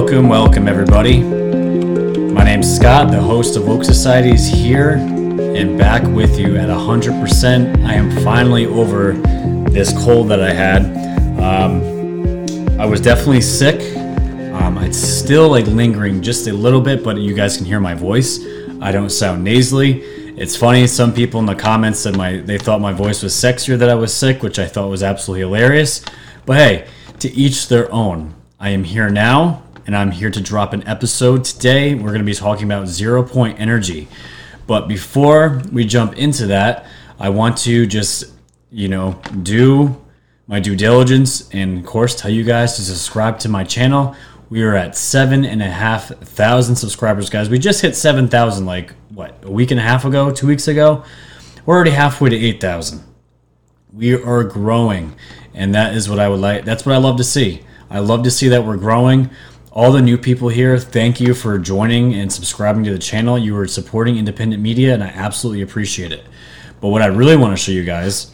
Welcome, welcome, everybody. My name's Scott, the host of Woke Society, is here and back with you at 100%. I am finally over this cold that I had. Um, I was definitely sick. Um, it's still like lingering just a little bit, but you guys can hear my voice. I don't sound nasally. It's funny. Some people in the comments said my they thought my voice was sexier that I was sick, which I thought was absolutely hilarious. But hey, to each their own. I am here now, and I'm here to drop an episode today. We're going to be talking about zero point energy. But before we jump into that, I want to just, you know, do my due diligence and, of course, tell you guys to subscribe to my channel. We are at seven and a half thousand subscribers, guys. We just hit 7,000 like, what, a week and a half ago, two weeks ago? We're already halfway to 8,000. We are growing, and that is what I would like. That's what I love to see. I love to see that we're growing. All the new people here, thank you for joining and subscribing to the channel. You are supporting independent media, and I absolutely appreciate it. But what I really want to show you guys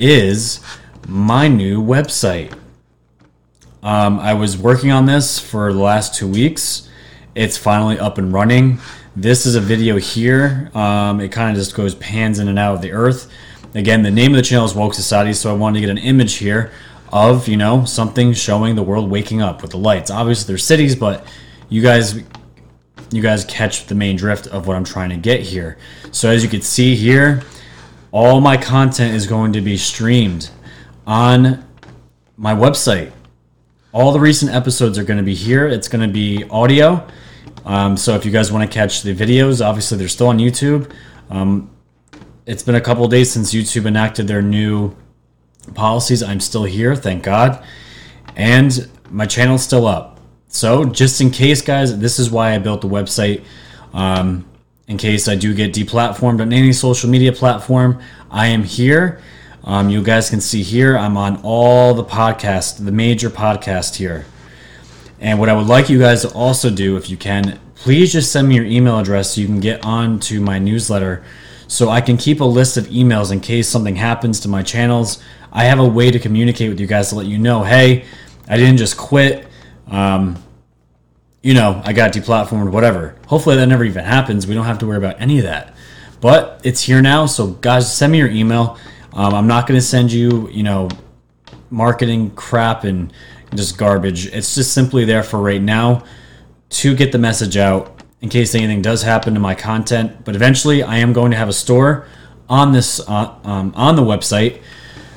is my new website. Um, I was working on this for the last two weeks. It's finally up and running. This is a video here. Um, it kind of just goes pans in and out of the earth. Again, the name of the channel is Woke Society, so I wanted to get an image here of you know something showing the world waking up with the lights. Obviously, there's cities, but you guys you guys catch the main drift of what I'm trying to get here. So as you can see here, all my content is going to be streamed on my website. All the recent episodes are going to be here. It's going to be audio. Um, so if you guys want to catch the videos, obviously they're still on YouTube. Um, it's been a couple days since YouTube enacted their new policies. I'm still here, thank God. And my channel's still up. So, just in case, guys, this is why I built the website. Um, in case I do get deplatformed on any social media platform, I am here. Um, you guys can see here, I'm on all the podcasts, the major podcast here. And what I would like you guys to also do, if you can, please just send me your email address so you can get on to my newsletter so I can keep a list of emails in case something happens to my channels. I have a way to communicate with you guys to let you know, hey, I didn't just quit. Um, you know, I got deplatformed, whatever. Hopefully that never even happens. We don't have to worry about any of that. But it's here now, so guys, send me your email. Um, I'm not going to send you, you know, marketing crap and just garbage. It's just simply there for right now to get the message out in case anything does happen to my content. But eventually, I am going to have a store on this uh, um, on the website,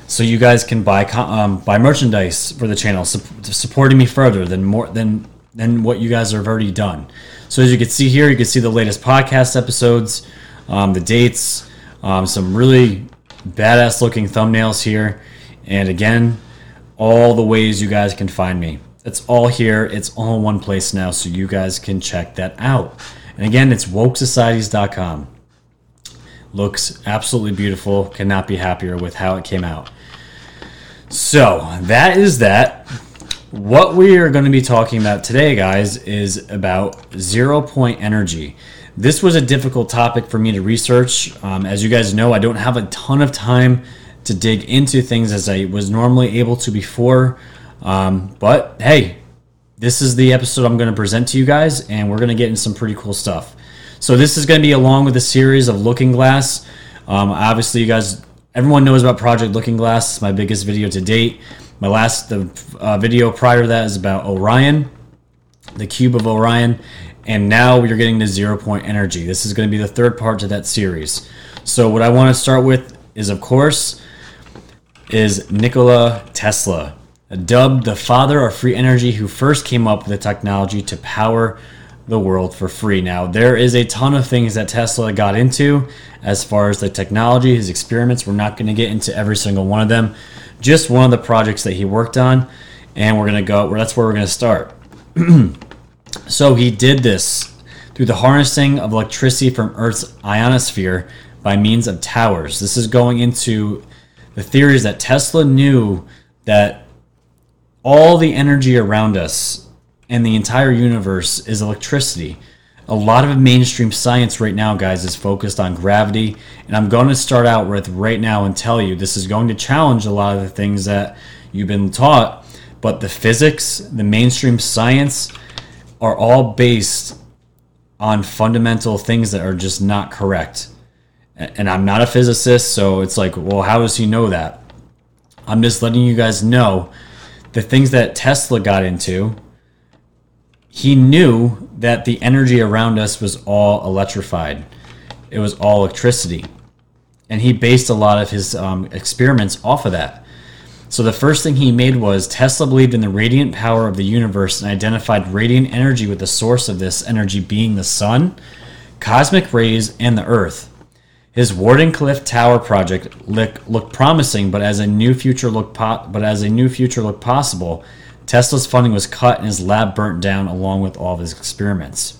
so you guys can buy um, buy merchandise for the channel, su- supporting me further than more than than what you guys have already done. So as you can see here, you can see the latest podcast episodes, um, the dates, um, some really badass looking thumbnails here, and again, all the ways you guys can find me. It's all here. It's all in one place now, so you guys can check that out. And again, it's wokesocieties.com. Looks absolutely beautiful. Cannot be happier with how it came out. So that is that. What we are going to be talking about today, guys, is about zero point energy. This was a difficult topic for me to research. Um, as you guys know, I don't have a ton of time to dig into things as I was normally able to before. Um, but hey, this is the episode I'm going to present to you guys, and we're going to get into some pretty cool stuff. So this is going to be along with a series of Looking Glass. Um, obviously, you guys, everyone knows about Project Looking Glass. It's my biggest video to date. My last the uh, video prior to that is about Orion, the cube of Orion, and now we're getting to zero point energy. This is going to be the third part to that series. So what I want to start with is, of course, is Nikola Tesla dubbed the father of free energy, who first came up with the technology to power the world for free. Now, there is a ton of things that Tesla got into as far as the technology, his experiments. We're not going to get into every single one of them, just one of the projects that he worked on, and we're going to go, that's where we're going to start. so, he did this through the harnessing of electricity from Earth's ionosphere by means of towers. This is going into the theories that Tesla knew that all the energy around us and the entire universe is electricity. A lot of mainstream science right now, guys, is focused on gravity. And I'm going to start out with right now and tell you this is going to challenge a lot of the things that you've been taught. But the physics, the mainstream science, are all based on fundamental things that are just not correct. And I'm not a physicist, so it's like, well, how does he know that? I'm just letting you guys know the things that Tesla got into. He knew that the energy around us was all electrified, it was all electricity. And he based a lot of his um, experiments off of that. So the first thing he made was Tesla believed in the radiant power of the universe and identified radiant energy with the source of this energy being the sun, cosmic rays, and the earth. His Wardenclyffe Tower project looked promising, but as a new future looked po- but as a new future looked possible, Tesla's funding was cut and his lab burnt down along with all of his experiments.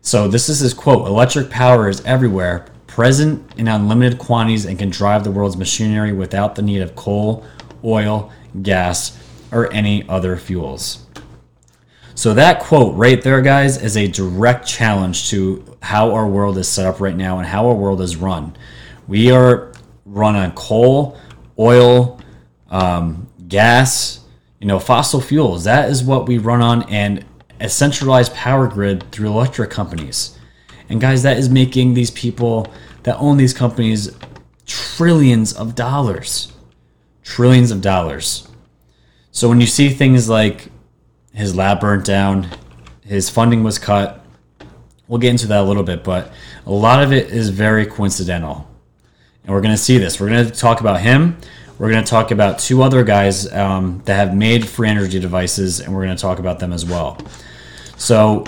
So this is his quote: "Electric power is everywhere, present in unlimited quantities, and can drive the world's machinery without the need of coal, oil, gas, or any other fuels. So, that quote right there, guys, is a direct challenge to how our world is set up right now and how our world is run. We are run on coal, oil, um, gas, you know, fossil fuels. That is what we run on, and a centralized power grid through electric companies. And, guys, that is making these people that own these companies trillions of dollars trillions of dollars. So when you see things like his lab burnt down, his funding was cut, we'll get into that a little bit, but a lot of it is very coincidental. And we're going to see this. We're going to talk about him. We're going to talk about two other guys um, that have made free energy devices, and we're going to talk about them as well. So,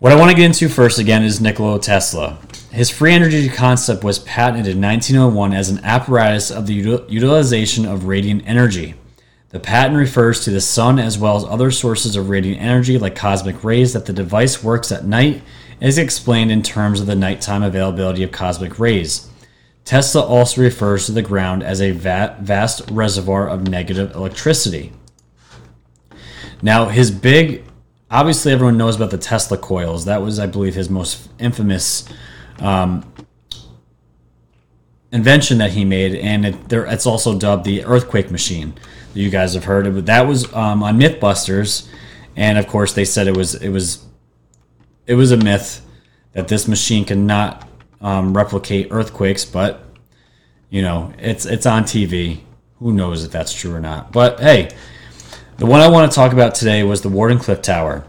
what I want to get into first again is Nikola Tesla. His free energy concept was patented in 1901 as an apparatus of the utilization of radiant energy. The patent refers to the sun as well as other sources of radiant energy like cosmic rays that the device works at night is explained in terms of the nighttime availability of cosmic rays. Tesla also refers to the ground as a vast reservoir of negative electricity. Now, his big, obviously, everyone knows about the Tesla coils. That was, I believe, his most infamous um, invention that he made, and it, there, it's also dubbed the earthquake machine that you guys have heard of. But that was um, on MythBusters, and of course they said it was it was it was a myth that this machine cannot um, replicate earthquakes, but you know it's it's on TV. Who knows if that's true or not? But hey, the one I want to talk about today was the Wardenclyffe Tower.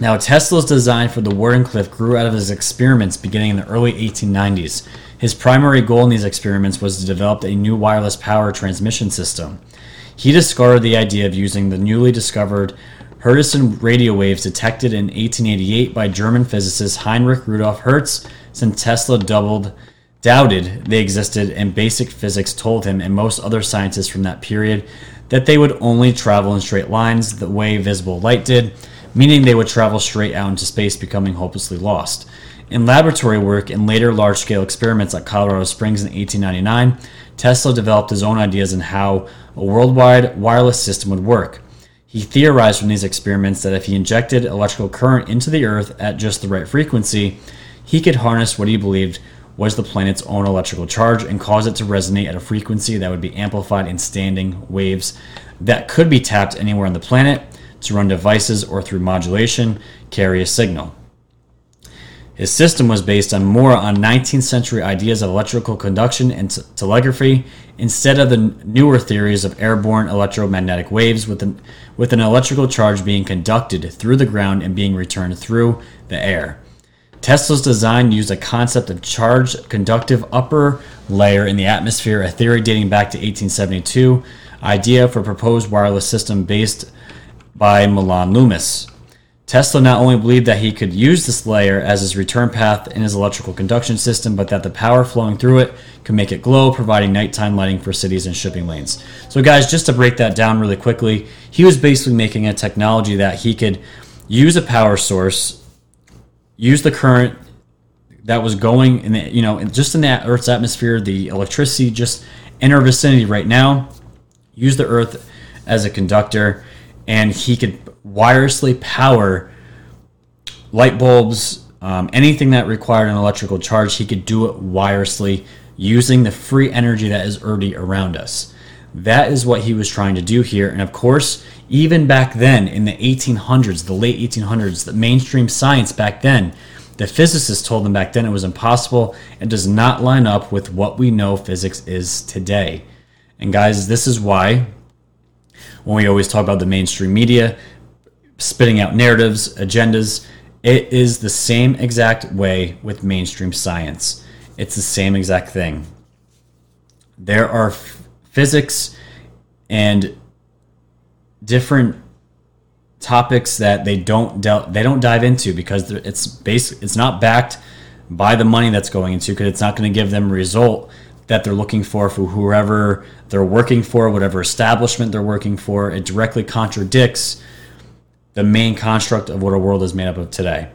Now, Tesla's design for the Wardenclyffe grew out of his experiments beginning in the early 1890s. His primary goal in these experiments was to develop a new wireless power transmission system. He discarded the idea of using the newly discovered Hertzian radio waves detected in 1888 by German physicist Heinrich Rudolf Hertz, since Tesla doubled, doubted they existed, and basic physics told him and most other scientists from that period that they would only travel in straight lines the way visible light did meaning they would travel straight out into space, becoming hopelessly lost. In laboratory work and later large scale experiments at Colorado Springs in 1899, Tesla developed his own ideas on how a worldwide wireless system would work. He theorized from these experiments that if he injected electrical current into the Earth at just the right frequency, he could harness what he believed was the planet's own electrical charge and cause it to resonate at a frequency that would be amplified in standing waves that could be tapped anywhere on the planet to run devices or through modulation carry a signal. His system was based on more on 19th century ideas of electrical conduction and t- telegraphy instead of the newer theories of airborne electromagnetic waves with an, with an electrical charge being conducted through the ground and being returned through the air. Tesla's design used a concept of charged conductive upper layer in the atmosphere, a theory dating back to 1872, idea for proposed wireless system based by Mahlon Loomis. Tesla not only believed that he could use this layer as his return path in his electrical conduction system, but that the power flowing through it could make it glow, providing nighttime lighting for cities and shipping lanes. So, guys, just to break that down really quickly, he was basically making a technology that he could use a power source, use the current that was going in the, you know, just in that Earth's atmosphere, the electricity just in our vicinity right now, use the Earth as a conductor and he could wirelessly power light bulbs, um, anything that required an electrical charge. He could do it wirelessly using the free energy that is already around us. That is what he was trying to do here. And of course, Even back then, in the 1800s, the late 1800s, the mainstream science back then, the physicists told them back then it was impossible and does not line up with what we know physics is today. And guys, this is why when we always talk about the mainstream media spitting out narratives, agendas, it is the same exact way with mainstream science. It's the same exact thing. There are f- physics and different topics that they don't del- they don't dive into because it's basic it's not backed by the money that's going into because it's not going to give them a result that they're looking for for whoever they're working for whatever establishment they're working for. It directly contradicts the main construct of what our world is made up of today.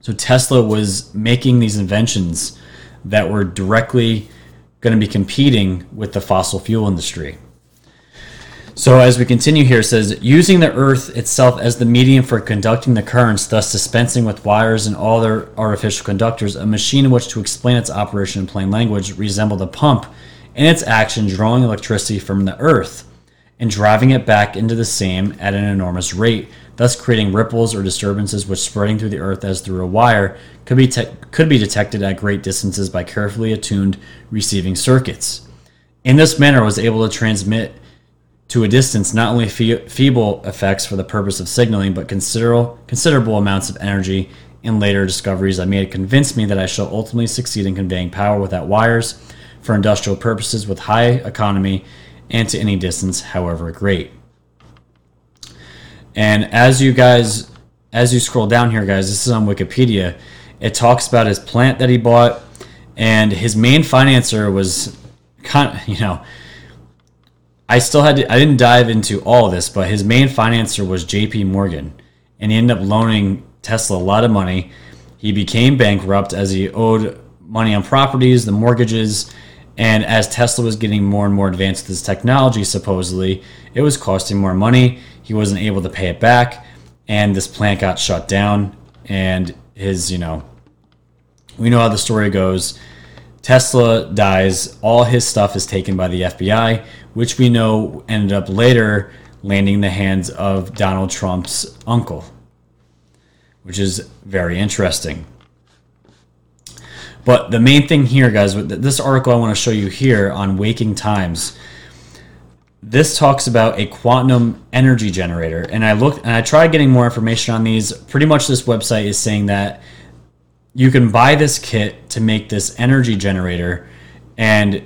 So tesla was making these inventions that were directly going to be competing with the fossil fuel industry so as we continue here, it says using the Earth itself as the medium for conducting the currents, thus dispensing with wires and all other artificial conductors, a machine in which to explain its operation in plain language resembled a pump in its action, drawing electricity from the Earth and driving it back into the same at an enormous rate, thus creating ripples or disturbances which, spreading through the Earth as through a wire, could be te- could be detected at great distances by carefully attuned receiving circuits. In this manner, was able to transmit to a distance not only fe- feeble effects for the purpose of signaling, but considerable, considerable amounts of energy. In later discoveries I made convinced me that I shall ultimately succeed in conveying power without wires for industrial purposes with high economy and to any distance, however great. And as you guys, as you scroll down here, guys, this is on Wikipedia. It talks about his plant that he bought, and his main financer was kind of, you know, I still had to, I didn't dive into all this, but his main financer was J.P. Morgan, and he ended up loaning Tesla a lot of money. He became bankrupt as he owed money on properties, the mortgages, and as Tesla was getting more and more advanced with his technology, supposedly, it was costing more money. He wasn't able to pay it back, and this plant got shut down. And his, you know, we know how the story goes. Tesla dies, all his stuff is taken by the FBI which we know ended up later landing in the hands of Donald Trump's uncle, which is very interesting. But the main thing here, guys, this article I want to show you here on Waking Times, this talks about a quantum energy generator. And I looked and I tried getting more information on these. Pretty much this website is saying that you can buy this kit to make this energy generator and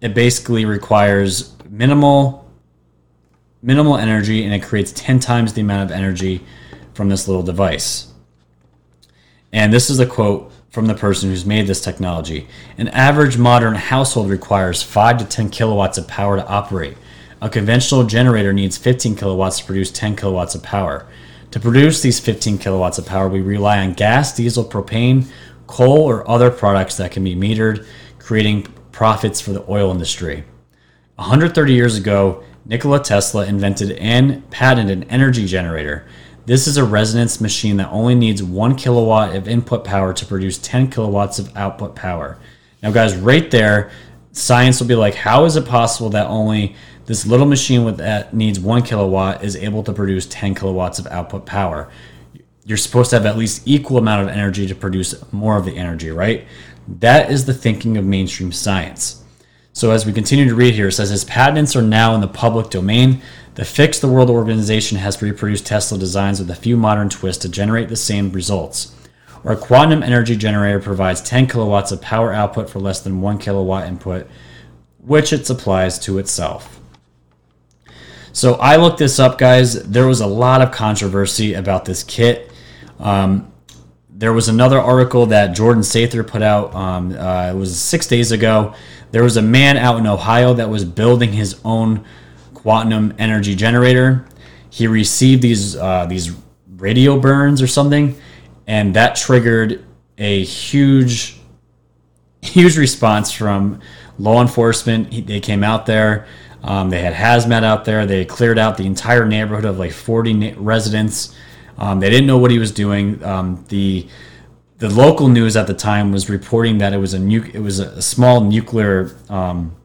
it basically requires minimal minimal energy and it creates 10 times the amount of energy from this little device. And this is a quote from the person who's made this technology. An average modern household requires 5 to 10 kilowatts of power to operate. A conventional generator needs 15 kilowatts to produce 10 kilowatts of power. To produce these 15 kilowatts of power, we rely on gas, diesel, propane, coal, or other products that can be metered, creating profits for the oil industry. 130 years ago, Nikola Tesla invented and patented an energy generator. This is a resonance machine that only needs 1 kilowatt of input power to produce 10 kilowatts of output power. Now, guys, right there, science will be like, how is it possible that only this little machine with that needs 1 kilowatt is able to produce 10 kilowatts of output power? You're supposed to have at least equal amount of energy to produce more of the energy, right? That is the thinking of mainstream science. So as we continue to read here, it says his patents are now in the public domain. The Fix the World organization has reproduced Tesla designs with a few modern twists to generate the same results. Our quantum energy generator provides 10 kilowatts of power output for less than 1 kilowatt input, which it supplies to itself. So I looked this up, guys. There was a lot of controversy about this kit. Um, there was another article that Jordan Sather put out. Um, uh, it was six days ago. There was a man out in Ohio that was building his own quantum energy generator. He received these uh, these radio burns or something, and that triggered a huge huge response from law enforcement. He, they came out there. Um, they had hazmat out there. They cleared out the entire neighborhood of like 40 residents. Um, they didn't know what he was doing. Um, the the local news at the time was reporting that it was a nu- it was a small nuclear um,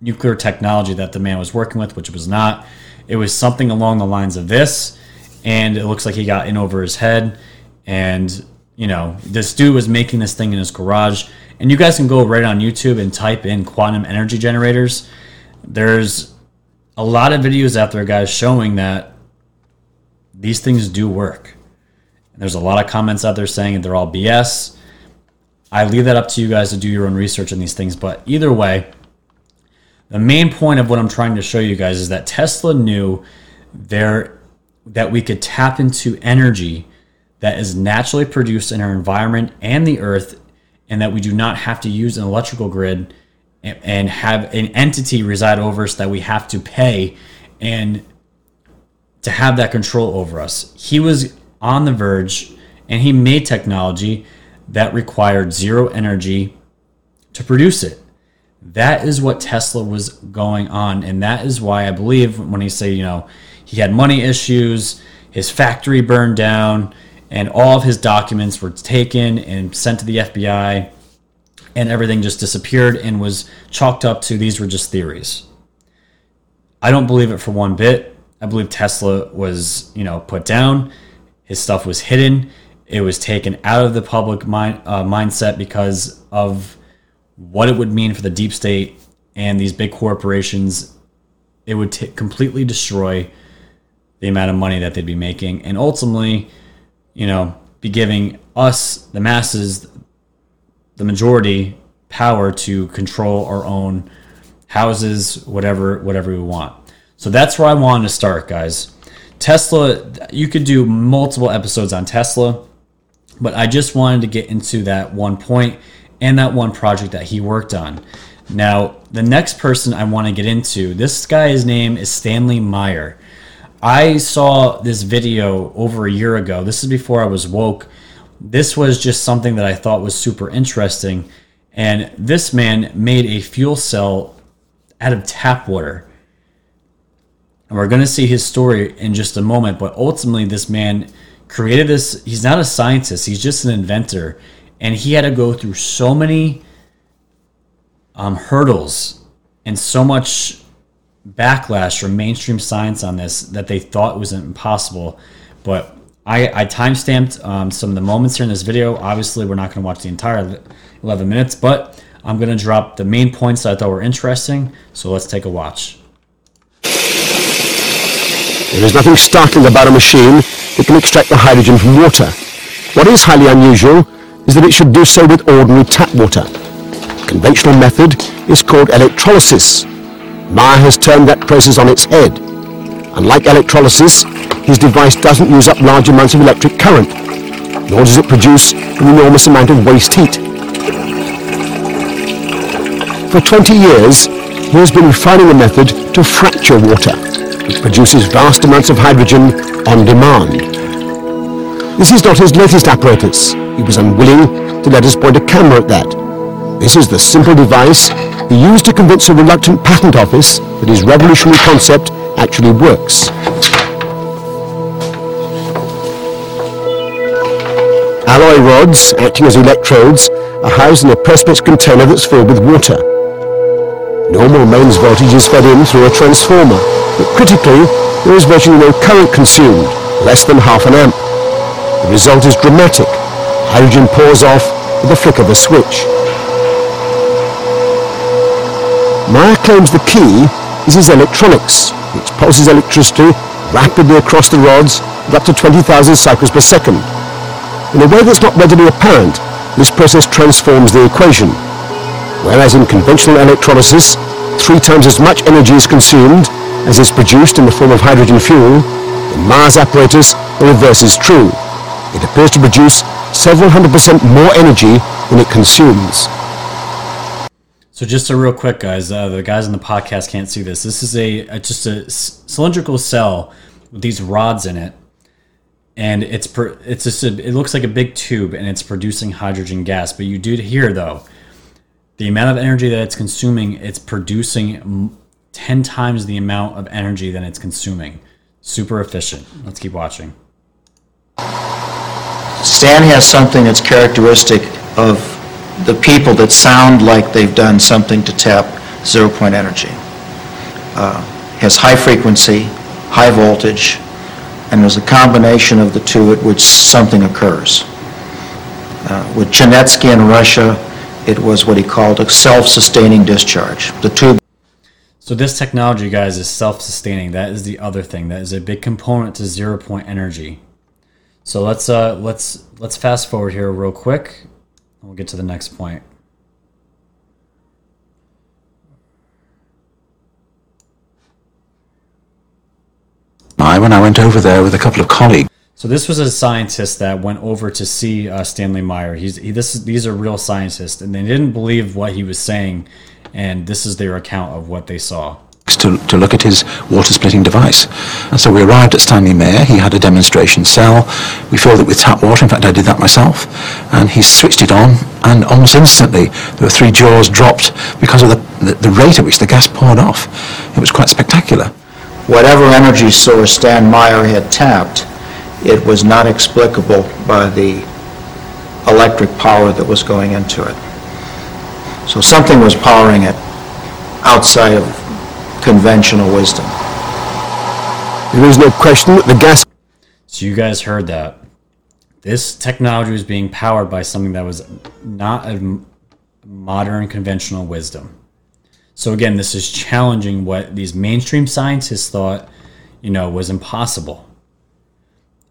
nuclear technology that the man was working with, which was not. It was something along the lines of this, and it looks like he got in over his head. And, you know, this dude was making this thing in his garage. And you guys can go right on YouTube and type in quantum energy generators. There's a lot of videos out there, guys, showing that these things do work. And there's a lot of comments out there saying they're all BS. I leave that up to you guys to do your own research on these things. But either way, the main point of what I'm trying to show you guys is that Tesla knew there that we could tap into energy that is naturally produced in our environment and the earth, and that we do not have to use an electrical grid and have an entity reside over us that we have to pay and to have that control over us. He was on the verge and he made technology that required zero energy to produce it. That is what Tesla was going on. And that is why I believe when he say, you know, he had money issues, his factory burned down, and all of his documents were taken and sent to the FBI, and everything just disappeared and was chalked up to these were just theories. I don't believe it for one bit. I believe Tesla was, you know, put down. His stuff was hidden. It was taken out of the public mind, uh, mindset because of what it would mean for the deep state and these big corporations. It would t- completely destroy the amount of money that they'd be making, and ultimately, you know, be giving us, the masses, the majority, power to control our own houses, whatever, whatever we want. So that's where I wanted to start, guys. Tesla, you could do multiple episodes on Tesla, but I just wanted to get into that one point and that one project that he worked on. Now, the next person I want to get into, this guy's name is Stanley Meyer. I saw this video over a year ago. This is before I was woke. This was just something that I thought was super interesting. And this man made a fuel cell out of tap water. And we're going to see his story in just a moment. But ultimately, this man created this. He's not a scientist, he's just an inventor. And he had to go through so many um, hurdles and so much backlash from mainstream science on this that they thought it was impossible. But I, I timestamped um, some of the moments here in this video. Obviously, we're not going to watch the entire 11 minutes, but I'm going to drop the main points that I thought were interesting. So let's take a watch. There is nothing startling about a machine that can extract the hydrogen from water. What is highly unusual is that it should do so with ordinary tap water. The conventional method is called electrolysis. Meyer has turned that process on its head. Unlike electrolysis, his device doesn't use up large amounts of electric current, nor does it produce an enormous amount of waste heat. For 20 years, he has been refining a method to fracture water, which produces vast amounts of hydrogen on demand. This is not his latest apparatus. He was unwilling to let us point a camera at that. This is the simple device he used to convince a reluctant patent office that his revolutionary concept actually works. Alloy rods, acting as electrodes, are housed in a perspex container that's filled with water. Normal mains voltage is fed in through a transformer, but critically, there is virtually no current consumed, less than half an amp. The result is dramatic. Hydrogen pours off with the flick of a switch. Meyer claims the key is his electronics, which pulses electricity rapidly across the rods at up to 20,000 cycles per second. In a way that's not readily apparent, this process transforms the equation. Whereas in conventional electrolysis, three times as much energy is consumed as is produced in the form of hydrogen fuel, in Meyer's apparatus, the reverse is true. It appears to produce several hundred percent more energy than it consumes. So just a real quick, guys. Uh, the guys on the podcast can't see this. This is a, a just a cylindrical cell with these rods in it, and it's per, it's just a, it looks like a big tube, and it's producing hydrogen gas. But you do hear though, the amount of energy that it's consuming, it's producing ten times the amount of energy than it's consuming. Super efficient. Let's keep watching. Stan has something that's characteristic of the people that sound like they've done something to tap zero point energy. Uh, has high frequency, high voltage, and was a combination of the two at which something occurs. Uh, With Chernetski in Russia, it was what he called a self-sustaining discharge. The tube So this technology, guys, is self-sustaining. That is the other thing. That is a big component to zero point energy. So let's uh let's let's fast forward here real quick. and We'll get to the next point. I when I went over there with a couple of colleagues. So this was a scientist that went over to see uh, Stanley Meyer. He's he, this is, these are real scientists, and they didn't believe what he was saying, and this is their account of what they saw. to, to look at his water splitting device. And so we arrived at Stanley Meyer. He had a demonstration cell. We filled it with tap water. In fact, I did that myself. And he switched it on, and almost instantly there were three jaws dropped because of the, the, the rate at which the gas poured off. It was quite spectacular. whatever energy source Stan Meyer had tapped, it was not explicable by the electric power that was going into it. So something was powering it outside of conventional wisdom. There is no question that the gas So you guys heard that. This technology was being powered by something that was not a m- modern conventional wisdom. So again, this is challenging what these mainstream scientists thought, you know, was impossible.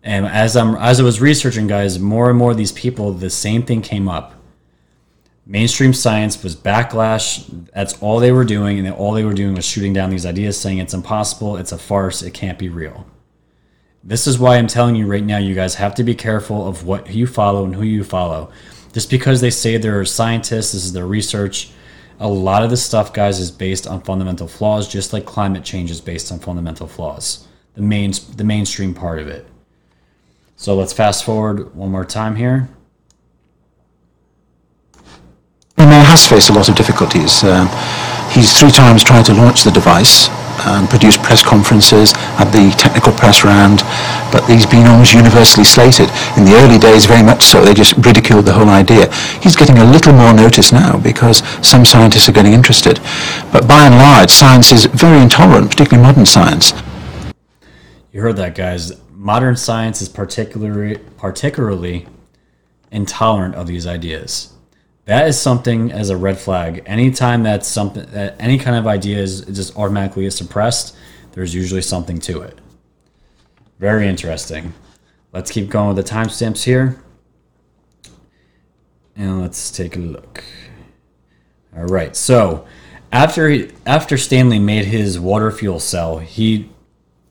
And as I'm as I was researching, guys, more and more of these people, the same thing came up. Mainstream science was backlash. That's all they were doing, and all they were doing was shooting down these ideas, saying it's impossible, it's a farce, it can't be real. This is why I'm telling you right now, you guys have to be careful of what you follow and who you follow. Just because they say they're scientists, this is their research, a lot of this stuff, guys, is based on fundamental flaws, just like climate change is based on fundamental flaws. The main, the mainstream part of it. So let's fast forward one more time here. Meyer has faced a lot of difficulties. Um, he's three times tried to launch the device and produce press conferences, had the technical press round, but he's been almost universally slated. In the early days, very much so, they just ridiculed the whole idea. He's getting a little more notice now because some scientists are getting interested. But by and large, science is very intolerant, particularly modern science. You heard that, guys. Modern science is particularly particularly intolerant of these ideas. That is something as a red flag. Anytime that's something that any kind of idea is just automatically suppressed, there's usually something to it. Very interesting. Let's keep going with the timestamps here. And let's take a look. All right. So, after he, after Stanley made his water fuel cell, he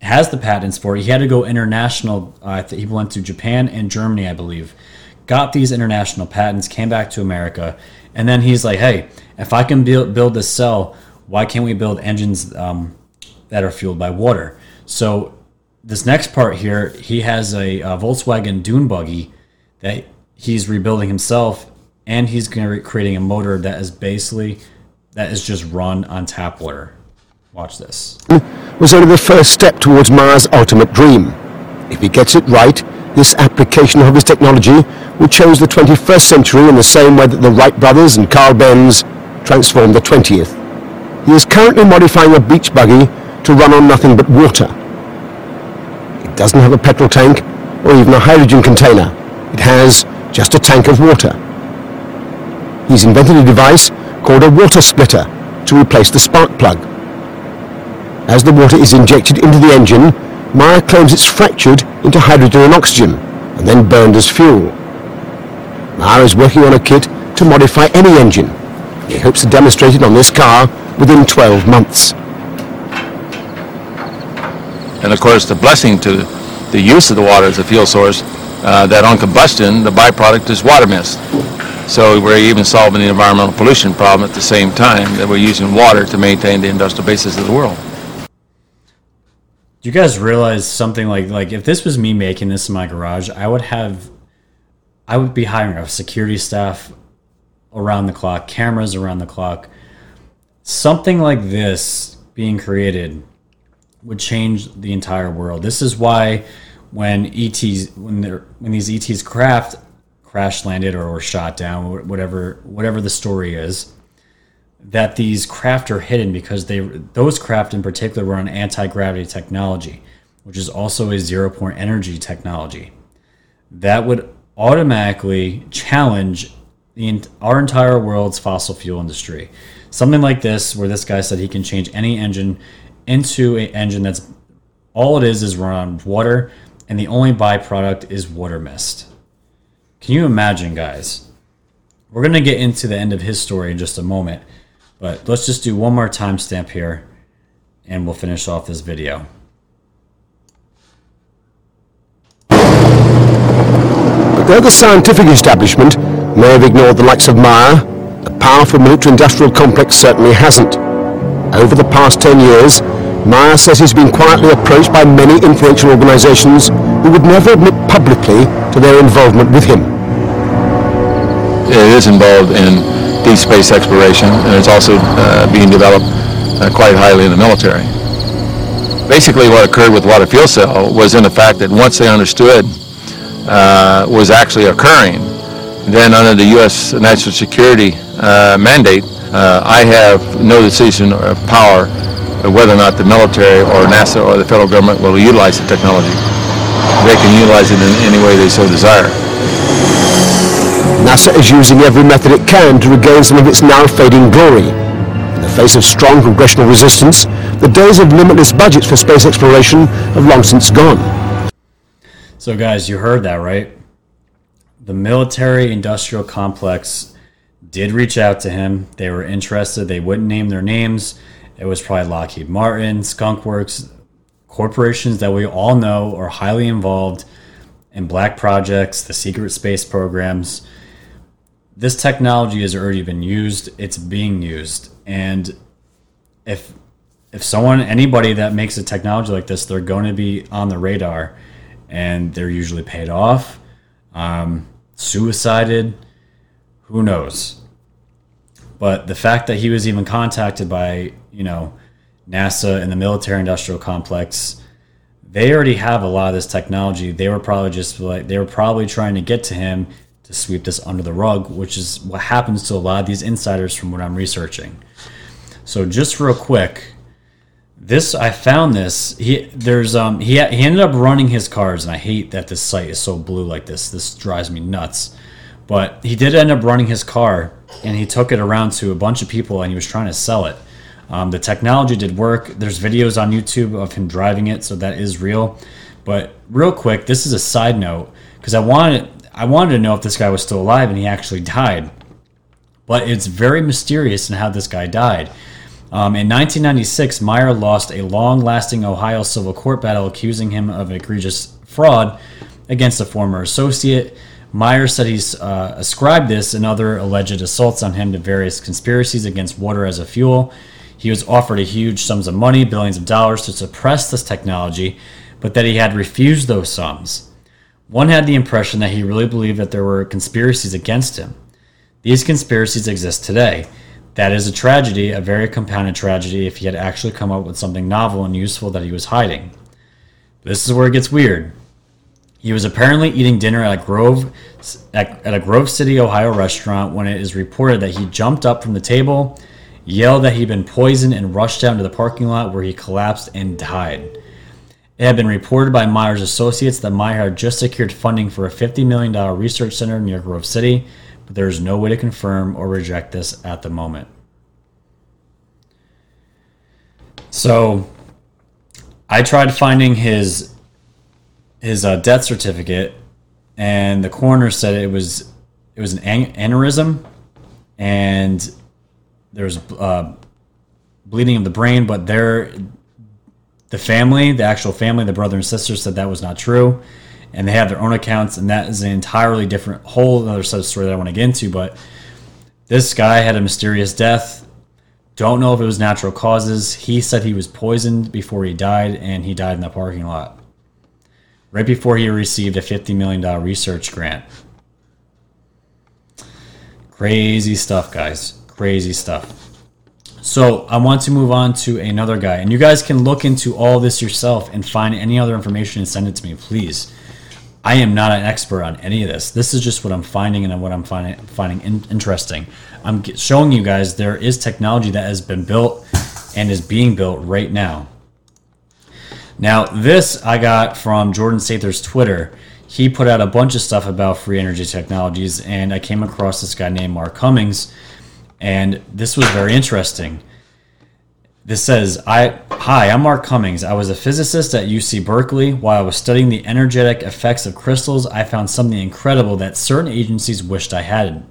has the patents for it. He had to go international. Uh, he went to Japan and Germany, I believe. Got these international patents, came back to America, and then he's like, "Hey, if I can build build this cell, why can't we build engines um, that are fueled by water?" So this next part here, he has a, a Volkswagen Dune buggy that he's rebuilding himself, and he's going to be creating a motor that is basically that is just run on tap water. Watch this. Was only the first step towards Meyer's ultimate dream. If he gets it right, this application of his technology will change the 21st century in the same way that the Wright brothers and Carl Benz transformed the 20th. He is currently modifying a beach buggy to run on nothing but water. It doesn't have a petrol tank or even a hydrogen container. It has just a tank of water. He's invented a device called a water splitter to replace the spark plug. As the water is injected into the engine, Meyer claims it's fractured into hydrogen and oxygen and then burned as fuel. Meyer is working on a kit to modify any engine. He hopes to demonstrate it on this car within 12 months. And of course, the blessing to the use of the water as a fuel source, uh, that on combustion, the byproduct is water mist. So we're even solving the environmental pollution problem at the same time that we're using water to maintain the industrial basis of the world. Do you guys realize something like like if this was me making this in my garage, I would have I would be hiring a security staff around the clock, cameras around the clock. Something like this being created would change the entire world. This is why when ETs when they're when these ETs craft crash landed or were shot down, whatever whatever the story is, that these craft are hidden because they those craft in particular were on anti-gravity technology which is also a zero point energy technology. That would automatically challenge the, our entire world's fossil fuel industry. Something like this, where this guy said he can change any engine into an engine that's all it is is run on water, and the only byproduct is water mist. Can you imagine, guys? We're going to get into the end of his story in just a moment, but let's just do one more timestamp here, and we'll finish off this video. But though the scientific establishment may have ignored the likes of Meyer, the powerful military-industrial complex certainly hasn't. Over the past 10 years, Meyer says he's been quietly approached by many influential organizations who would never admit publicly to their involvement with him. It is involved in deep space exploration, and it's also uh, being developed uh, quite highly in the military. Basically, what occurred with Water Fuel Cell was in the fact that once they understood uh, was actually occurring, then under the U.S. national security uh, mandate, uh, I have no decision or power of whether or not the military or NASA or the federal government will utilize the technology. They can utilize it in any way they so desire. NASA is using every method it can to regain some of its now fading glory. In the face of strong congressional resistance, the days of limitless budgets for space exploration have long since gone. So, guys, you heard that, right? The military industrial complex did reach out to him. They were interested. They wouldn't name their names. It was probably Lockheed Martin, Skunk Works, corporations that we all know are highly involved in black projects, the secret space programs. This technology has already been used. It's being used. And if if someone anybody that makes a technology like this, they're going to be on the radar and they're usually paid off, um, suicided, who knows. But the fact that he was even contacted by, you know, NASA and the military industrial complex, they already have a lot of this technology. They were probably just like, they were probably trying to get to him to sweep this under the rug, which is what happens to a lot of these insiders from what I'm researching. So, just real quick, this I found this. He there's um he he ended up running his cars, and I hate that this site is so blue like this. This drives me nuts. But he did end up running his car, and he took it around to a bunch of people, and he was trying to sell it. Um, the technology did work. There's videos on YouTube of him driving it, so that is real. But real quick, this is a side note because I wanted I wanted to know if this guy was still alive, and he actually died. But it's very mysterious in how this guy died. Um, in 1996, Meyer lost a long lasting Ohio civil court battle accusing him of egregious fraud against a former associate. Meyer said he's uh, ascribed this and other alleged assaults on him to various conspiracies against water as a fuel. He was offered a huge sums of money, billions of dollars, to suppress this technology, but that he had refused those sums. One had the impression that he really believed that there were conspiracies against him. These conspiracies exist today. That is a tragedy, a very compounded tragedy, if he had actually come up with something novel and useful that he was hiding. This is where it gets weird. He was apparently eating dinner at a Grove at, a Grove City, Ohio restaurant when it is reported that he jumped up from the table, yelled that he'd been poisoned, and rushed down to the parking lot where he collapsed and died. It had been reported by Meyer's associates that Meyer had just secured funding for a $50 million research center near Grove City, but there is no way to confirm or reject this at the moment. So, I tried finding his his uh, death certificate, and the coroner said it was it was an an- aneurysm, and there was uh, bleeding of the brain. But there, the family, the actual family, the brother and sister said that was not true, and they have their own accounts, and that is an entirely different whole other set of story that I want to get into. But this guy had a mysterious death. Don't know if it was natural causes. He said he was poisoned before he died, and he died in the parking lot right before he received a $50 million research grant. Crazy stuff, guys. Crazy stuff. So I want to move on to another guy, and you guys can look into all this yourself and find any other information and send it to me, please. I am not an expert on any of this. This is just what I'm finding and what I'm finding finding in, interesting. I'm showing you guys there is technology that has been built and is being built right now. Now, this I got from Jordan Sather's Twitter. He put out a bunch of stuff about free energy technologies, and I came across this guy named Mark Cummings, and this was very interesting. This says, I hi, I'm Mark Cummings. I was a physicist at UC Berkeley. While I was studying the energetic effects of crystals, I found something incredible that certain agencies wished I hadn't.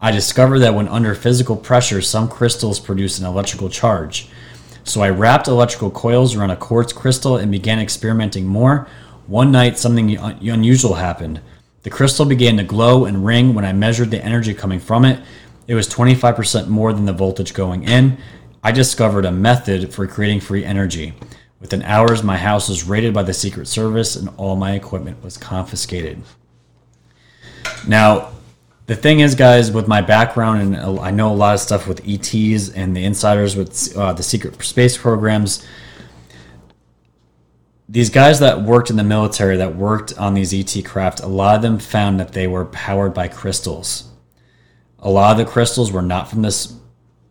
I discovered that when under physical pressure, some crystals produce an electrical charge. So I wrapped electrical coils around a quartz crystal and began experimenting more. One night, something un- unusual happened. The crystal began to glow and ring when I measured the energy coming from it. It was 25% more than the voltage going in. I discovered a method for creating free energy. Within hours, my house was raided by the Secret Service and all my equipment was confiscated. Now, the thing is, guys, with my background and I know a lot of stuff with ETs and the insiders with uh, the secret space programs. These guys that worked in the military that worked on these ET craft, a lot of them found that they were powered by crystals. A lot of the crystals were not from this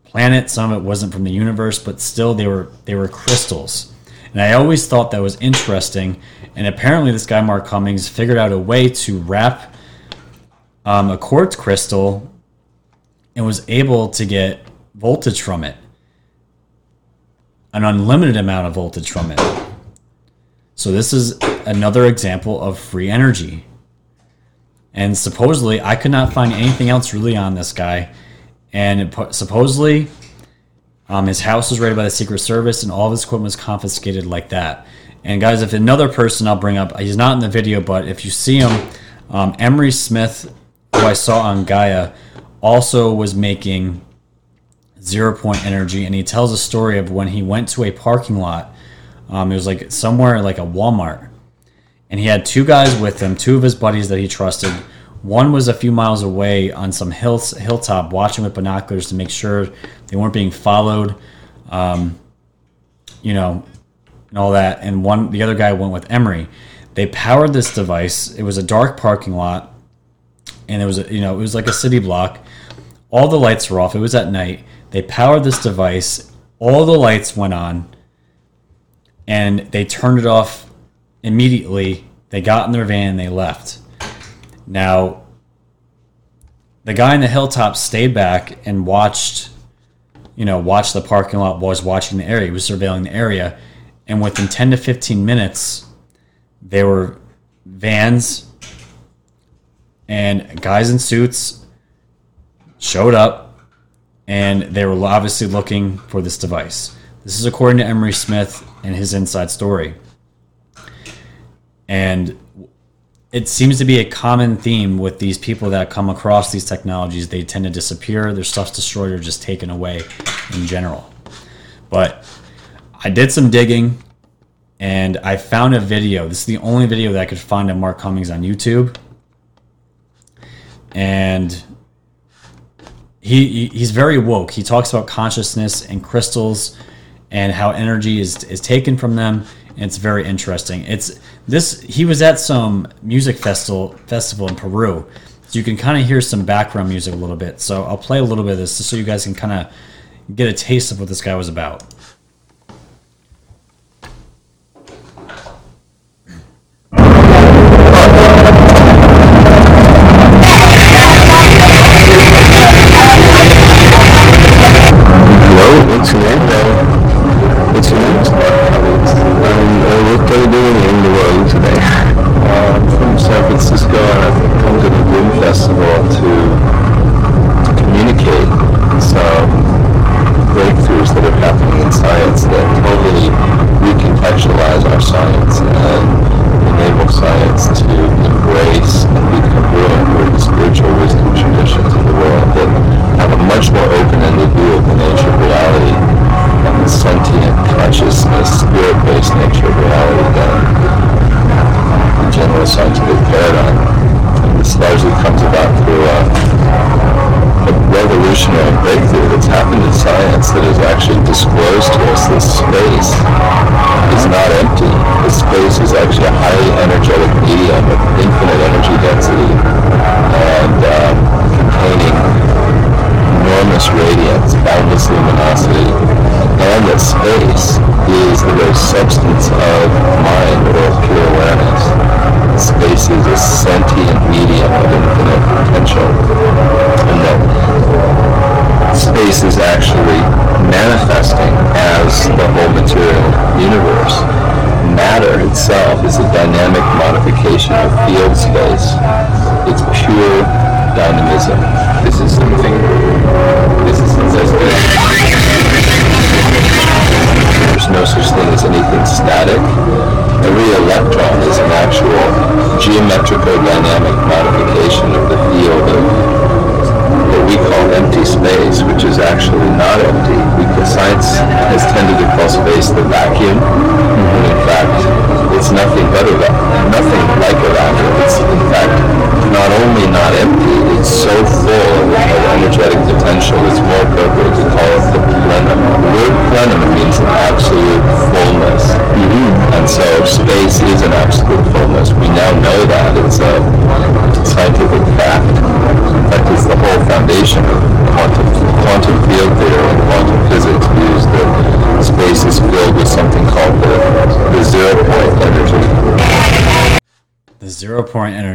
planet. Some of it wasn't from the universe, but still they were they were crystals. And I always thought that was interesting. And apparently, this guy Mark Cummings figured out a way to wrap um, a quartz crystal and was able to get voltage from it an unlimited amount of voltage from it. So, this is another example of free energy. And supposedly, I could not find anything else really on this guy. And it, supposedly, um, his house was raided by the Secret Service and all of his equipment was confiscated like that. And, guys, if another person I'll bring up, he's not in the video, but if you see him, um, Emery Smith who I saw on Gaia, also was making zero point energy, and he tells a story of when he went to a parking lot. Um, it was like somewhere like a Walmart, and he had two guys with him, two of his buddies that he trusted. One was a few miles away on some hill, hilltop, watching with binoculars to make sure they weren't being followed, um, you know, and all that. And one, the other guy went with Emery. They powered this device. It was a dark parking lot and it was a, you know it was like a city block. All the lights were off. It was at night. They powered this device. All the lights went on, and they turned it off immediately. They got in their van and they left. Now, the guy in the hilltop stayed back and watched, you know, watched the parking lot. Was watching the area. He was surveilling the area, and within ten to fifteen minutes, there were vans and guys in suits showed up and they were obviously looking for this device. This is according to Emery Smith and his inside story. And it seems to be a common theme with these people that come across these technologies. They tend to disappear, their stuff's destroyed or just taken away in general. But I did some digging and I found a video. This is the only video that I could find of Mark Cummings on YouTube and he he's very woke. He talks about consciousness and crystals and how energy is is taken from them. It's very interesting. It's this. He was at some music festival festival in Peru, so you can kind of hear some background music a little bit. So I'll play a little bit of this just so you guys can kind of get a taste of what this guy was about.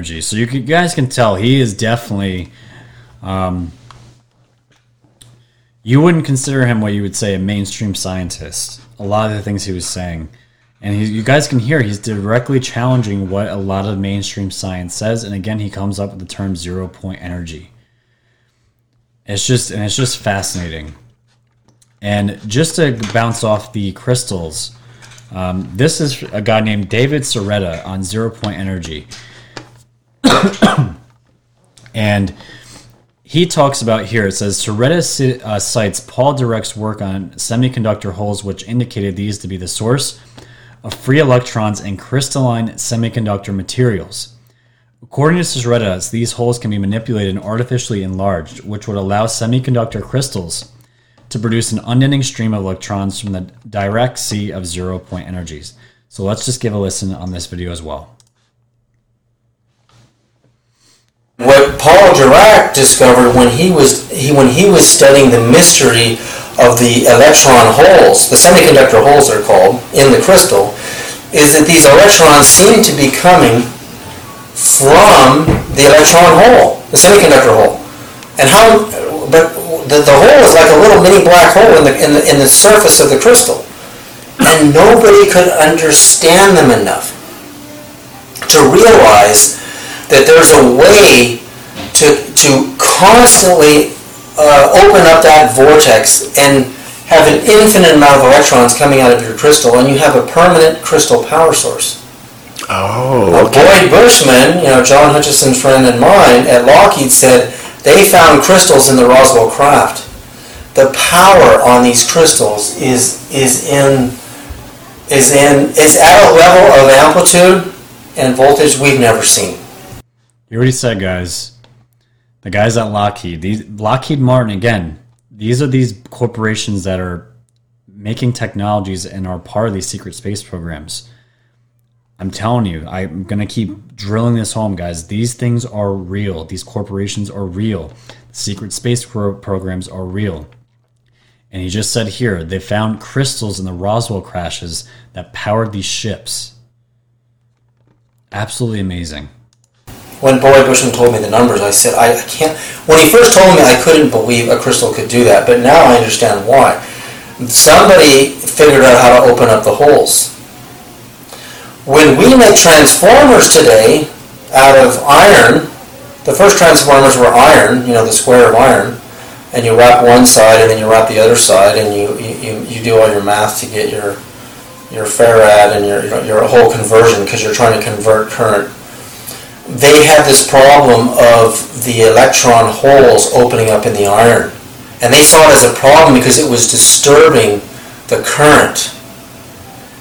Energy. So you, c- you guys can tell he is definitely. Um, you wouldn't consider him what you would say a mainstream scientist. A lot of the things he was saying, and he, you guys can hear he's directly challenging what a lot of mainstream science says. And again, he comes up with the term zero point energy. It's just and it's just fascinating. And just to bounce off the crystals, um, this is a guy named David Sereda on Zero Point Energy. and he talks about here, it says Sereda uh, cites Paul Dirac's work on semiconductor holes, which indicated these to be the source of free electrons in crystalline semiconductor materials. According to Sereda, these holes can be manipulated and artificially enlarged, which would allow semiconductor crystals to produce an unending stream of electrons from the Dirac sea of zero point energies. So let's just give a listen on this video as well. What Paul Dirac discovered when he was he when he was studying the mystery of the electron holes, the semiconductor holes they're called in the crystal, is that these electrons seem to be coming from the electron hole, the semiconductor hole, and how but the, the hole is like a little mini black hole in the, in the in the surface of the crystal, and nobody could understand them enough to realize that there's a way to, to constantly uh, open up that vortex and have an infinite amount of electrons coming out of your crystal, and you have a permanent crystal power source. Oh, Now, Boyd Bushman, you know, John Hutchison's friend and mine at Lockheed said they found crystals in the Roswell craft. The power on these crystals is is in is in is at a level of amplitude and voltage we've never seen. You already said, guys. The guys at Lockheed, these Lockheed Martin again. These are these corporations that are making technologies and are part of these secret space programs. I'm telling you, I'm gonna keep drilling this home, guys. These things are real. These corporations are real. Secret space pro- programs are real. And he just said here they found crystals in the Roswell crashes that powered these ships. Absolutely amazing. When Boyd Bushman told me the numbers, I said, I, I can't. When he first told me, I couldn't believe a crystal could do that, but now I understand why. Somebody figured out how to open up the holes. When we make transformers today out of iron, the first transformers were iron, you know, the square of iron, and you wrap one side and then you wrap the other side, and you, you, you, do all your math to get your your farad and your, your whole conversion because you're trying to convert current they had this problem of the electron holes opening up in the iron. And they saw it as a problem because it was disturbing the current.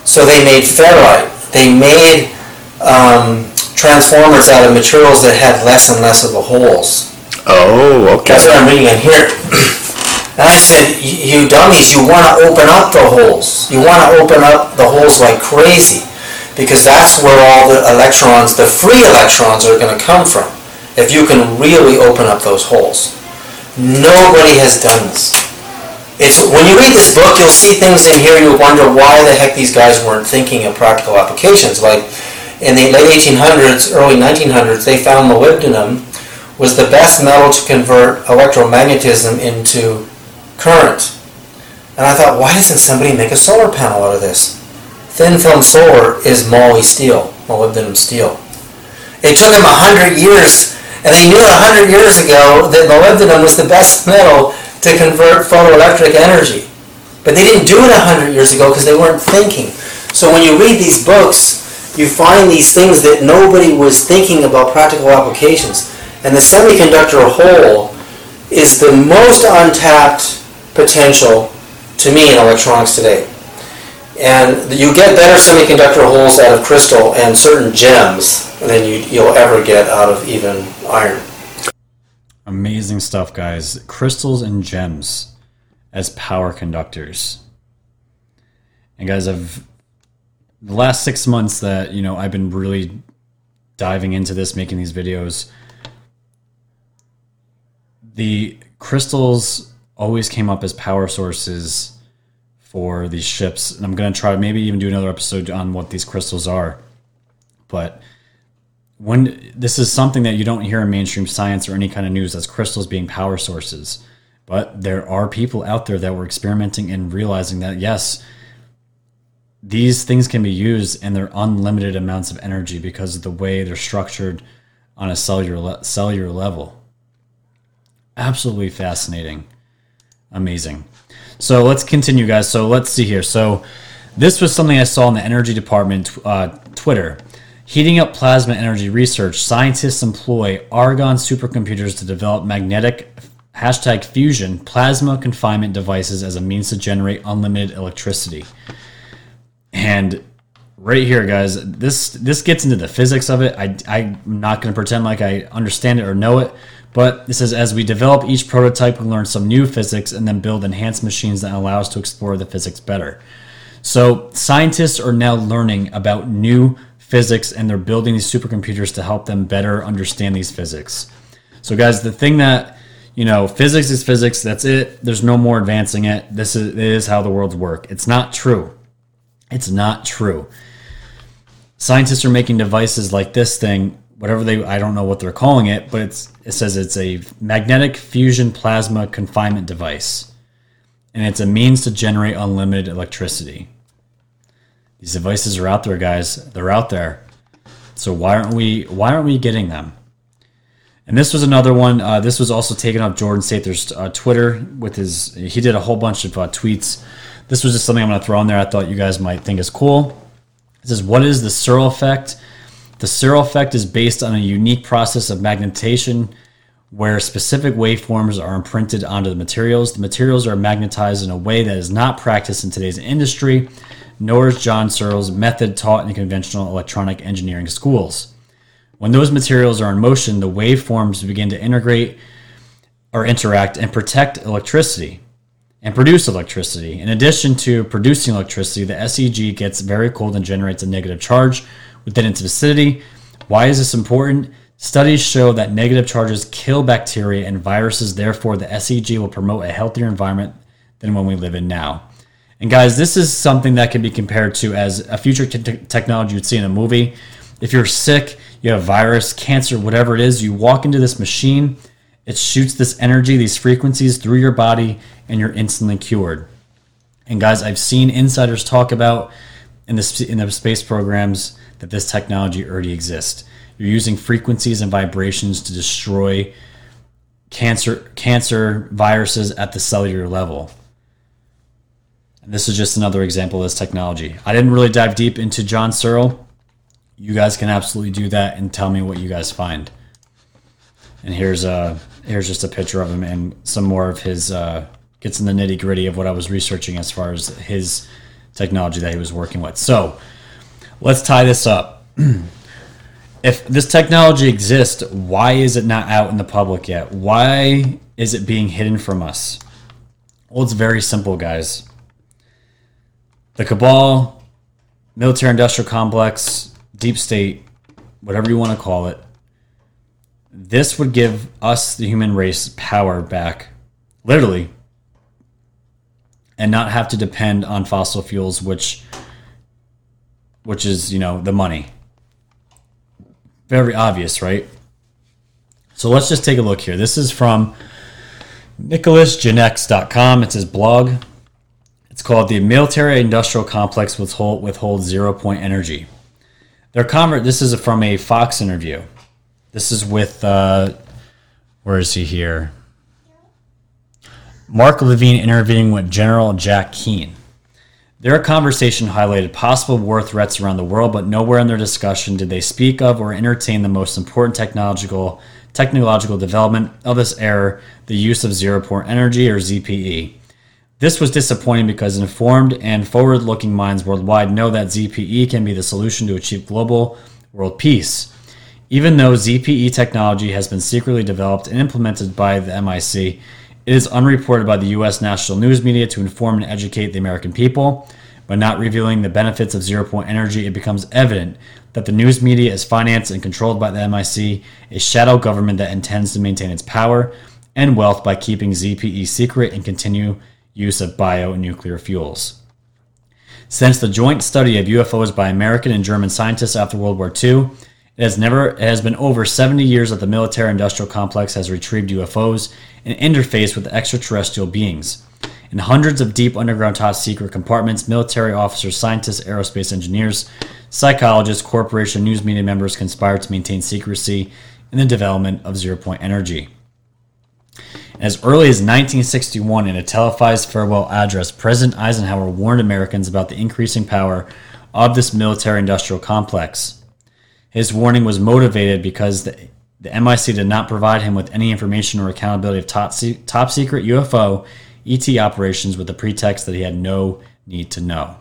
So they made ferrite. They made um, transformers out of materials that had less and less of the holes. oh, okay. That's what I'm reading in here. And I said, you dummies, you want to open up the holes. You want to open up the holes like crazy because that's where all the electrons, the free electrons, are going to come from. If you can really open up those holes. Nobody has done this. It's when you read this book, you'll see things in here You'll wonder why the heck these guys weren't thinking of practical applications. Like in the late 1800s, early 1900s, they found molybdenum was the best metal to convert electromagnetism into current. And I thought, why doesn't somebody make a solar panel out of this? Thin film solar is moly steel, molybdenum steel. It took them a hundred years, and they knew a hundred years ago that molybdenum was the best metal to convert photoelectric energy. But they didn't do it a hundred years ago because they weren't thinking. So when you read these books, you find these things that nobody was thinking about practical applications. And the semiconductor hole is the most untapped potential to me in electronics today. And you get better semiconductor holes out of crystal and certain gems than you, you'll ever get out of even iron. Amazing stuff, guys. Crystals and gems as power conductors. And guys, I've the last six months that you know I've been really diving into this, making these videos. The crystals always came up as power sources for these ships, and I'm gonna try maybe even do another episode on what these crystals are. But when this is something that you don't hear in mainstream science or any kind of news, that's crystals being power sources. But there are people out there that were experimenting and realizing that yes, these things can be used and they're unlimited amounts of energy because of the way they're structured on a cellular cellular level. Absolutely fascinating. Amazing. So let's continue, guys. So let's see here. So this was something I saw in the energy department uh, Twitter. Heating up plasma energy research, scientists employ Argonne supercomputers to develop magnetic hashtag fusion plasma confinement devices as a means to generate unlimited electricity. And right here, guys, this this gets into the physics of it. I, I'm not going to pretend like I understand it or know it, but this is as we develop each prototype, we learn some new physics and then build enhanced machines that allow us to explore the physics better. So scientists are now learning about new physics and they're building these supercomputers to help them better understand these physics. So guys, the thing that you know, physics is physics. That's it. There's no more advancing it. This is, how the worlds work. It's not true. It's not true. Scientists are making devices like this thing, whatever they I don't know what they're calling it, but it's it says it's a magnetic fusion plasma confinement device. And it's a means to generate unlimited electricity. These devices are out there, guys. They're out there. So why aren't we why aren't we getting them? And this was another one. Uh, this was also taken up Jordan Sather's uh, Twitter with his. He did a whole bunch of uh, tweets this was just something I'm going to throw in there. I thought you guys might think is cool. It says, What is the Searle effect? The Searle effect is based on a unique process of magnetization where specific waveforms are imprinted onto the materials. The materials are magnetized in a way that is not practiced in today's industry, nor is John Searle's method taught in conventional electronic engineering schools. When those materials are in motion, the waveforms begin to integrate or interact and protect electricity and produce electricity. In addition to producing electricity, the SEG gets very cold and generates a negative charge within its vicinity. Why is this important? Studies show that negative charges kill bacteria and viruses, therefore, the SEG will promote a healthier environment than one we live in now. And guys, this is something that can be compared to as a future technology you'd see in a movie. If you're sick, you have virus, cancer, whatever it is, you walk into this machine, it shoots this energy, these frequencies through your body, and you're instantly cured. And guys, I've seen insiders talk about in the, in the space programs that this technology already exists. You're using frequencies and vibrations to destroy cancer cancer viruses at the cellular level. And this is just another example of this technology. I didn't really dive deep into John Searle. You guys can absolutely do that and tell me what you guys find. And here's a here's just a picture of him and some more of his uh, gets in the nitty gritty of what I was researching as far as his technology that he was working with. So let's tie this up. if this technology exists, why is it not out in the public yet? Why is it being hidden from us? Well, it's very simple, guys. The cabal, military industrial complex, deep state, whatever you want to call it, this would give us, the human race, power back, literally, and not have to depend on fossil fuels, which which is, you know, the money. Very obvious, right? So let's just take a look here. This is from nicholasgenex.com. It's his blog. It's called The Military Industrial Complex Withhold, Withholds Zero Point Energy. Their convert, this is from a Fox interview. This is with, uh, where is he here? Mark Levine interviewing with General Jack Keane. Their conversation highlighted possible war threats around the world, but nowhere in their discussion did they speak of or entertain the most important technological technological development of this era, the use of zero point energy or ZPE. This was disappointing because informed and forward looking minds worldwide know that ZPE can be the solution to achieve global world peace. Even though ZPE technology has been secretly developed and implemented by the MIC, it is unreported by the U.S. national news media to inform and educate the American people. By not revealing the benefits of zero point energy, it becomes evident that the news media is financed and controlled by the MIC, a shadow government that intends to maintain its power and wealth by keeping ZPE secret and continue use of bio and nuclear fuels. Since the joint study of UFOs by American and German scientists after World War II, it has never it has been over 70 years that the military industrial complex has retrieved UFOs and interfaced with extraterrestrial beings. In hundreds of deep underground top secret compartments, military officers, scientists, aerospace engineers, psychologists, corporation news media members conspired to maintain secrecy in the development of zero point energy. As early as 1961, in a televised farewell address, President Eisenhower warned Americans about the increasing power of this military industrial complex. His warning was motivated because the, the MIC did not provide him with any information or accountability of top, top secret UFO ET operations with the pretext that he had no need to know.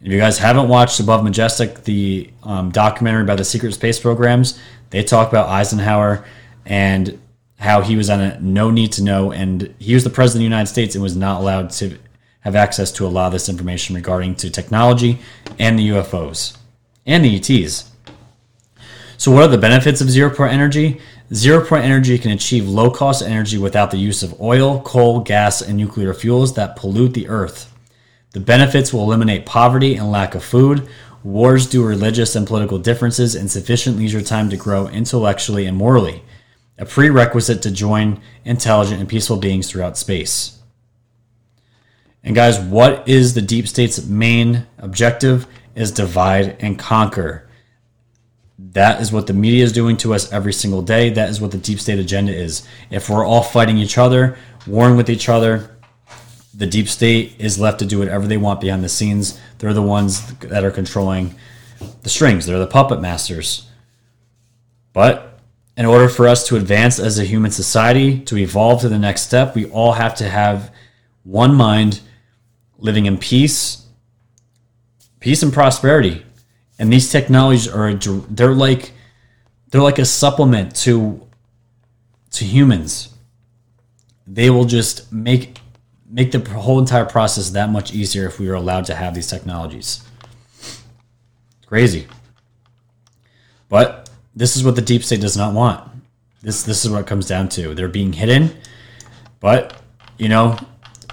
If you guys haven't watched Above Majestic, the um, documentary about the secret space programs, they talk about Eisenhower and how he was on a no need to know, and he was the president of the United States and was not allowed to have access to a lot of this information regarding to technology and the UFOs and the ETs. So, what are the benefits of zero point energy? Zero point energy can achieve low cost energy without the use of oil, coal, gas, and nuclear fuels that pollute the earth. The benefits will eliminate poverty and lack of food, wars due to religious and political differences, and sufficient leisure time to grow intellectually and morally, a prerequisite to join intelligent and peaceful beings throughout space. And guys, what is the deep state's main objective? Is divide and conquer. That is what the media is doing to us every single day. That is what the deep state agenda is. If we're all fighting each other, warring with each other, the deep state is left to do whatever they want behind the scenes. They're the ones that are controlling the strings, they're the puppet masters. But in order for us to advance as a human society, to evolve to the next step, we all have to have one mind, living in peace, peace and prosperity. And these technologies are they're like they're like a supplement to to humans. They will just make make the whole entire process that much easier if we were allowed to have these technologies. Crazy. But this is what the deep state does not want. This this is what it comes down to. They're being hidden. But, you know,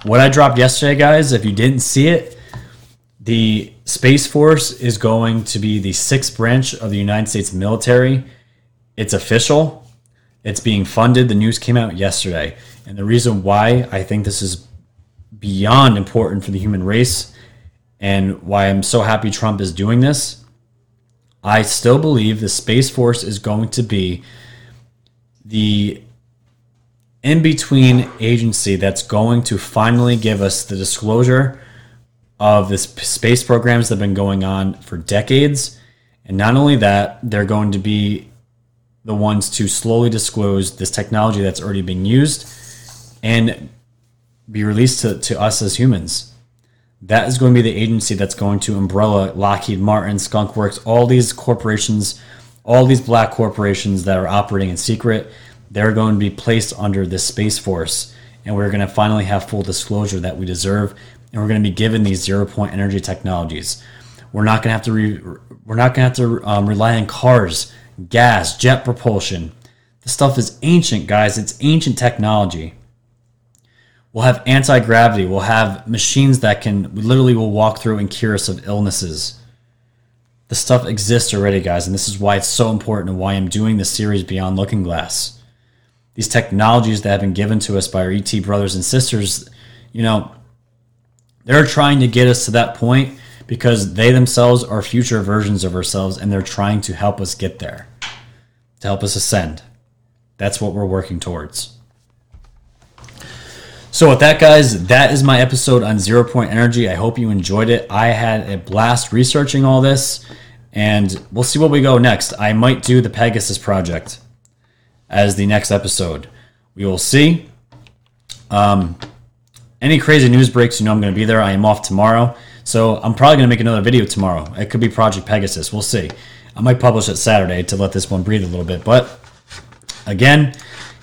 what I dropped yesterday, guys, if you didn't see it, the Space Force is going to be the sixth branch of the United States military. It's official. It's being funded. The news came out yesterday. And the reason why I think this is beyond important for the human race and why I'm so happy Trump is doing this, I still believe the Space Force is going to be the in between agency that's going to finally give us the disclosure of the space programs that have been going on for decades. And not only that, they're going to be the ones to slowly disclose this technology that's already being used and be released to, to us as humans. That is going to be the agency that's going to umbrella Lockheed Martin, Skunkworks, all these corporations, all these black corporations that are operating in secret. They're going to be placed under this Space Force. And we're going to finally have full disclosure that we deserve and we're going to be given these zero point energy technologies. We're not going to have to re, we're not going to have to um, rely on cars, gas, jet propulsion. The stuff is ancient, guys. It's ancient technology. We'll have anti gravity. We'll have machines that can we literally will walk through and cure us of illnesses. The stuff exists already, guys, and this is why it's so important and why I'm doing this series Beyond Looking Glass. These technologies that have been given to us by our ET brothers and sisters, you know, they're trying to get us to that point because they themselves are future versions of ourselves and they're trying to help us get there, to help us ascend. That's what we're working towards. So, with that, guys, that is my episode on zero point energy. I hope you enjoyed it. I had a blast researching all this, and we'll see where we go next. I might do the Pegasus project as the next episode. We will see. Um, any crazy news breaks, you know I'm going to be there. I am off tomorrow. So I'm probably going to make another video tomorrow. It could be Project Pegasus. We'll see. I might publish it Saturday to let this one breathe a little bit. But again,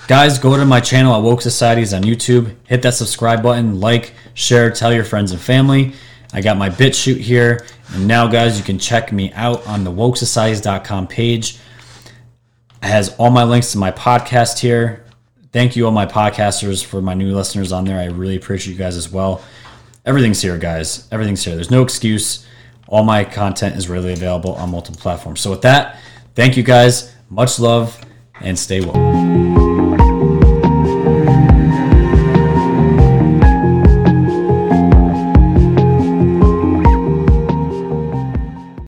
guys, go to my channel at Woke Societies on YouTube. Hit that subscribe button, like, share, tell your friends and family. I got my BitChute here. And now, guys, you can check me out on the wokesocieties.com page. It has all my links to my podcast here. Thank you, all my podcasters, for my new listeners on there. I really appreciate you guys as well. Everything's here, guys. Everything's here. There's no excuse. All my content is readily available on multiple platforms. So, with that, thank you guys. Much love and stay woke.